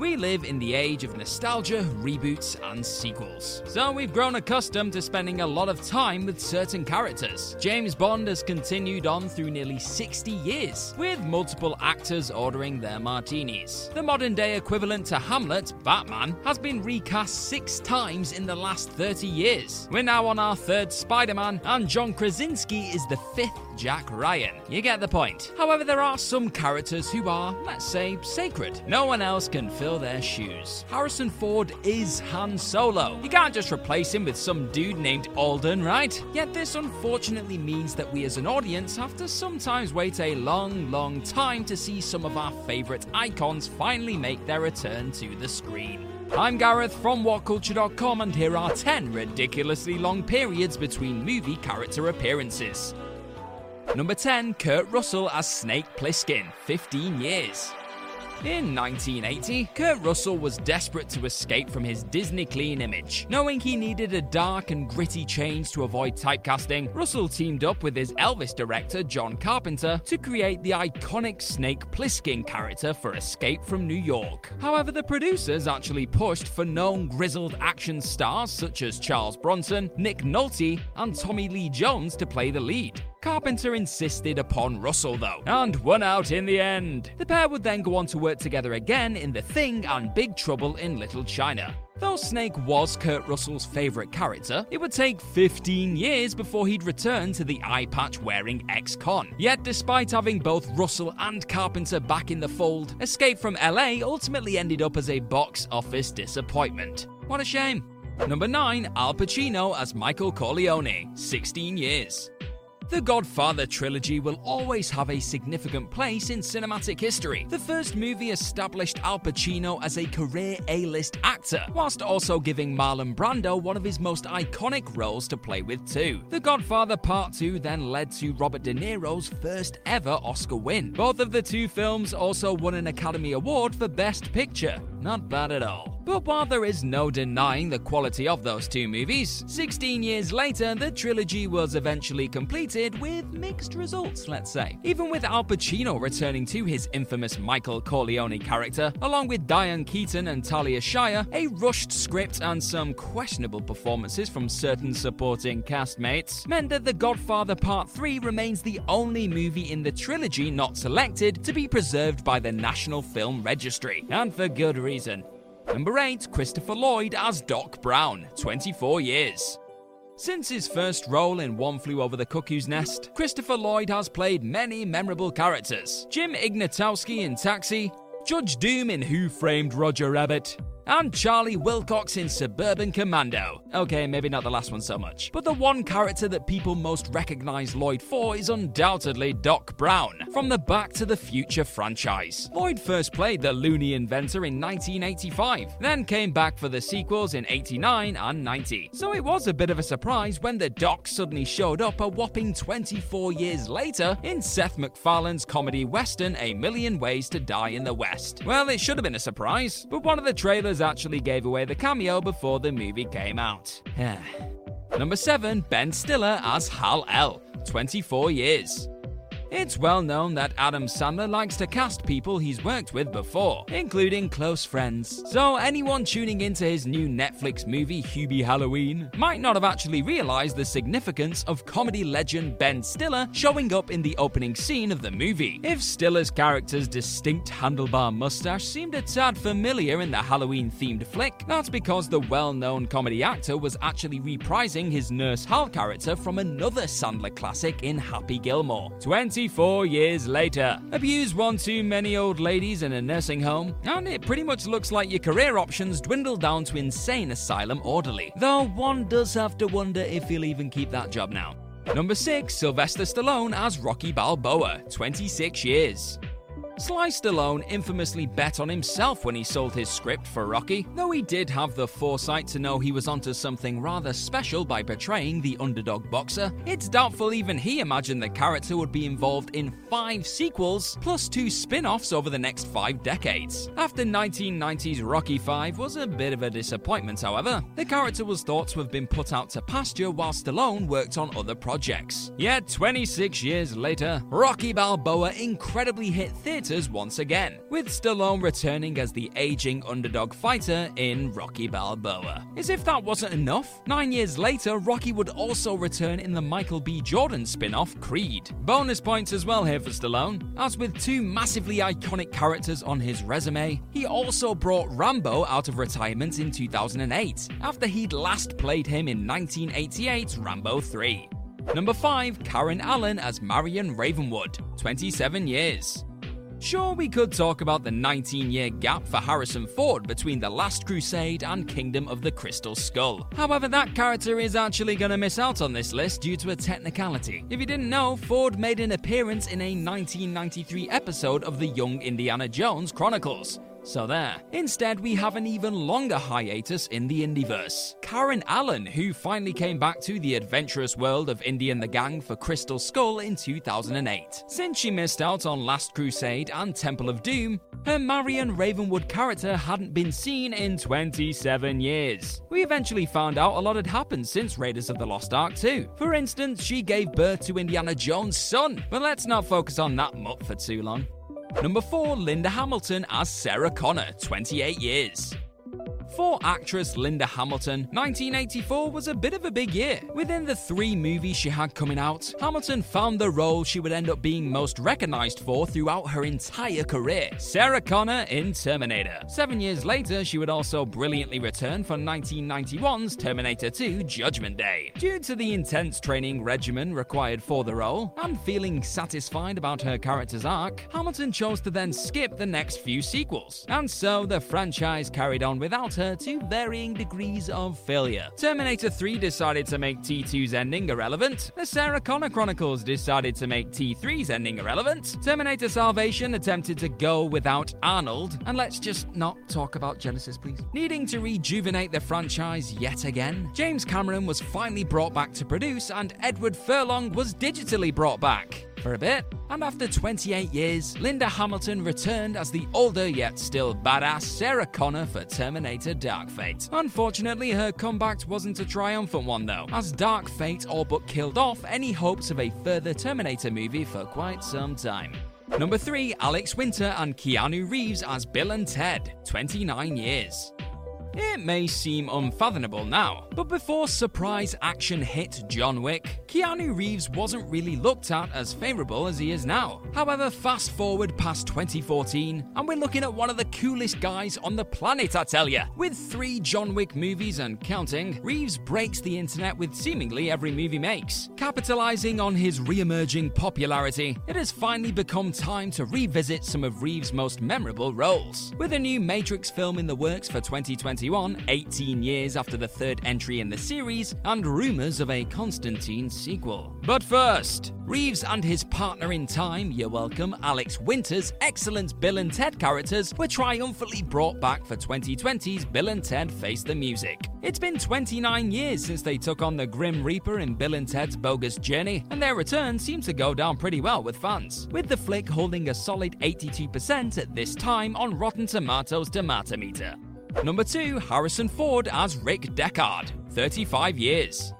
We live in the age of nostalgia, reboots, and sequels. So we've grown accustomed to spending a lot of time with certain characters. James Bond has continued on through nearly 60 years, with multiple actors ordering their martinis. The modern day equivalent to Hamlet, Batman, has been recast six times in the last 30 years. We're now on our third Spider Man, and John Krasinski is the fifth Jack Ryan. You get the point. However, there are some characters who are, let's say, sacred. No one else can fill their shoes. Harrison Ford is Han Solo. You can't just replace him with some dude named Alden, right? Yet this unfortunately means that we as an audience have to sometimes wait a long, long time to see some of our favourite icons finally make their return to the screen. I'm Gareth from WhatCulture.com, and here are 10 ridiculously long periods between movie character appearances. Number 10, Kurt Russell as Snake Plissken, 15 years. In 1980, Kurt Russell was desperate to escape from his Disney clean image. Knowing he needed a dark and gritty change to avoid typecasting, Russell teamed up with his Elvis director John Carpenter to create the iconic Snake Plissken character for Escape from New York. However, the producers actually pushed for known grizzled action stars such as Charles Bronson, Nick Nolte, and Tommy Lee Jones to play the lead. Carpenter insisted upon Russell, though, and won out in the end. The pair would then go on to work together again in The Thing and Big Trouble in Little China. Though Snake was Kurt Russell's favourite character, it would take 15 years before he'd return to the eye patch wearing ex con. Yet, despite having both Russell and Carpenter back in the fold, Escape from LA ultimately ended up as a box office disappointment. What a shame. Number 9, Al Pacino as Michael Corleone, 16 years. The Godfather trilogy will always have a significant place in cinematic history. The first movie established Al Pacino as a career A list actor, whilst also giving Marlon Brando one of his most iconic roles to play with, too. The Godfather Part 2 then led to Robert De Niro's first ever Oscar win. Both of the two films also won an Academy Award for Best Picture. Not bad at all. But while there is no denying the quality of those two movies, 16 years later, the trilogy was eventually completed with mixed results, let's say. Even with Al Pacino returning to his infamous Michael Corleone character, along with Diane Keaton and Talia Shire, a rushed script and some questionable performances from certain supporting castmates, meant that The Godfather Part 3 remains the only movie in the trilogy not selected to be preserved by the National Film Registry, and for good reason. Number 8, Christopher Lloyd as Doc Brown, 24 years. Since his first role in One Flew Over the Cuckoo's Nest, Christopher Lloyd has played many memorable characters. Jim Ignatowski in Taxi, Judge Doom in Who Framed Roger Rabbit, and Charlie Wilcox in Suburban Commando. Okay, maybe not the last one so much. But the one character that people most recognize Lloyd for is undoubtedly Doc Brown from the Back to the Future franchise. Lloyd first played the loony inventor in 1985, then came back for the sequels in 89 and 90. So it was a bit of a surprise when the Doc suddenly showed up a whopping 24 years later in Seth MacFarlane's comedy western A Million Ways to Die in the West. Well, it should have been a surprise, but one of the trailers actually gave away the cameo before the movie came out. Number 7, Ben Stiller as Hal L, 24 years. It's well known that Adam Sandler likes to cast people he's worked with before, including close friends. So anyone tuning into his new Netflix movie Hubie Halloween might not have actually realized the significance of comedy legend Ben Stiller showing up in the opening scene of the movie. If Stiller's character's distinct handlebar mustache seemed a tad familiar in the Halloween themed flick, that's because the well known comedy actor was actually reprising his Nurse Hal character from another Sandler classic in Happy Gilmore. 24 years later, abuse one too many old ladies in a nursing home, and it pretty much looks like your career options dwindle down to insane asylum orderly. Though one does have to wonder if he'll even keep that job now. Number 6, Sylvester Stallone as Rocky Balboa, 26 years. Sly Stallone infamously bet on himself when he sold his script for Rocky, though he did have the foresight to know he was onto something rather special by portraying the underdog boxer. It's doubtful even he imagined the character would be involved in five sequels, plus two spin offs over the next five decades. After 1990's Rocky V was a bit of a disappointment, however, the character was thought to have been put out to pasture while Stallone worked on other projects. Yet 26 years later, Rocky Balboa incredibly hit once again, with Stallone returning as the aging underdog fighter in Rocky Balboa. As if that wasn't enough, nine years later, Rocky would also return in the Michael B. Jordan spin off Creed. Bonus points as well here for Stallone, as with two massively iconic characters on his resume, he also brought Rambo out of retirement in 2008, after he'd last played him in 1988's Rambo 3. Number 5, Karen Allen as Marion Ravenwood, 27 years. Sure, we could talk about the 19 year gap for Harrison Ford between The Last Crusade and Kingdom of the Crystal Skull. However, that character is actually going to miss out on this list due to a technicality. If you didn't know, Ford made an appearance in a 1993 episode of the Young Indiana Jones Chronicles. So there. Instead, we have an even longer hiatus in the Indieverse. Karen Allen, who finally came back to the adventurous world of Indy and the Gang for Crystal Skull in 2008. Since she missed out on Last Crusade and Temple of Doom, her Marion Ravenwood character hadn't been seen in 27 years. We eventually found out a lot had happened since Raiders of the Lost Ark 2. For instance, she gave birth to Indiana Jones' son, but let's not focus on that mutt for too long. Number 4, Linda Hamilton as Sarah Connor, 28 years. For actress Linda Hamilton, 1984 was a bit of a big year. Within the three movies she had coming out, Hamilton found the role she would end up being most recognized for throughout her entire career Sarah Connor in Terminator. Seven years later, she would also brilliantly return for 1991's Terminator 2 Judgment Day. Due to the intense training regimen required for the role, and feeling satisfied about her character's arc, Hamilton chose to then skip the next few sequels. And so the franchise carried on without her to varying degrees of failure. Terminator 3 decided to make T2's ending irrelevant. The Sarah Connor Chronicles decided to make T3's ending irrelevant. Terminator Salvation attempted to go without Arnold. And let's just not talk about Genisys, please. Needing to rejuvenate the franchise yet again, James Cameron was finally brought back to produce, and Edward Furlong was digitally brought back for a bit. And after 28 years, Linda Hamilton returned as the older yet still badass Sarah Connor for Terminator Dark Fate. Unfortunately, her comeback wasn't a triumphant one though, as Dark Fate all but killed off any hopes of a further Terminator movie for quite some time. Number 3, Alex Winter and Keanu Reeves as Bill and Ted, 29 years. It may seem unfathomable now, but before surprise action hit John Wick, Keanu Reeves wasn't really looked at as favourable as he is now. However, fast forward past 2014, and we're looking at one of the coolest guys on the planet, I tell ya. With three John Wick movies and counting, Reeves breaks the internet with seemingly every movie makes. Capitalising on his re emerging popularity, it has finally become time to revisit some of Reeves' most memorable roles. With a new Matrix film in the works for 2020, 18 years after the third entry in the series, and rumours of a Constantine sequel. But first, Reeves and his partner in time, you're welcome, Alex Winter's excellent Bill and Ted characters were triumphantly brought back for 2020's Bill and Ted Face the Music. It's been 29 years since they took on the Grim Reaper in Bill and Ted's Bogus Journey, and their return seems to go down pretty well with fans, with the flick holding a solid 82% at this time on Rotten Tomatoes Tomato Meter. Number 2, Harrison Ford as Rick Deckard, 35 years.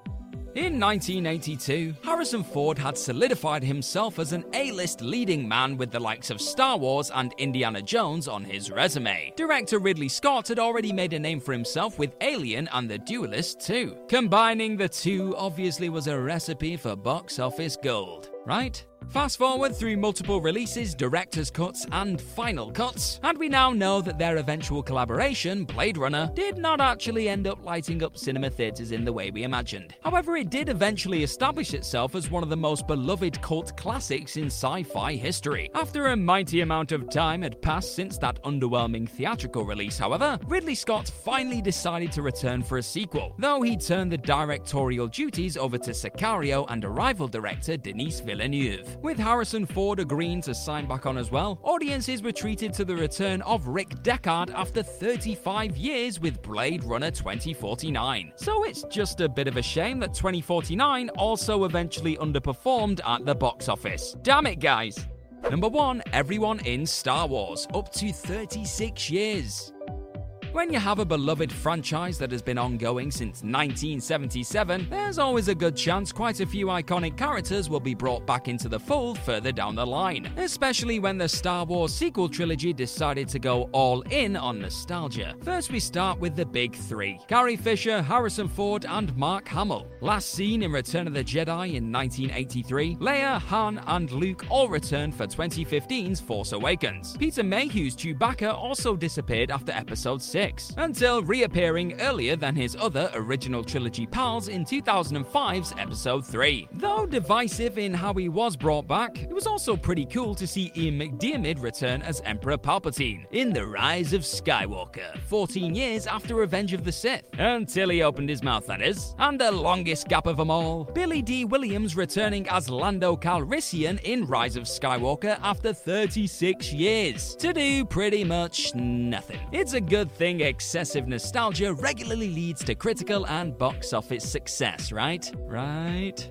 In 1982, Harrison Ford had solidified himself as an A-list leading man with the likes of Star Wars and Indiana Jones on his resume. Director Ridley Scott had already made a name for himself with Alien and The Duelist too. Combining the two obviously was a recipe for box office gold, right? Fast forward through multiple releases, director's cuts, and final cuts, and we now know that their eventual collaboration, Blade Runner, did not actually end up lighting up cinema theatres in the way we imagined. However, it did eventually establish itself as one of the most beloved cult classics in sci fi history. After a mighty amount of time had passed since that underwhelming theatrical release, however, Ridley Scott finally decided to return for a sequel, though he turned the directorial duties over to Sicario and Arrival director Denis Villeneuve. With Harrison Ford agreeing to sign back on as well, audiences were treated to the return of Rick Deckard after 35 years with Blade Runner 2049. So it's just a bit of a shame that 2049 also eventually underperformed at the box office. Damn it, guys! Number 1 Everyone in Star Wars, up to 36 years. When you have a beloved franchise that has been ongoing since 1977, there's always a good chance quite a few iconic characters will be brought back into the fold further down the line, especially when the Star Wars sequel trilogy decided to go all in on nostalgia. First, we start with the big three Carrie Fisher, Harrison Ford, and Mark Hamill. Last seen in Return of the Jedi in 1983, Leia, Han, and Luke all returned for 2015's Force Awakens. Peter Mayhew's Chewbacca also disappeared after Episode 6 until reappearing earlier than his other original trilogy pals in 2005's Episode 3. Though divisive in how he was brought back, it was also pretty cool to see Ian McDiarmid return as Emperor Palpatine in The Rise of Skywalker, 14 years after Revenge of the Sith. Until he opened his mouth, that is. And the longest gap of them all, Billy Dee Williams returning as Lando Calrissian in Rise of Skywalker after 36 years, to do pretty much nothing. It's a good excessive nostalgia regularly leads to critical and box office success, right? Right?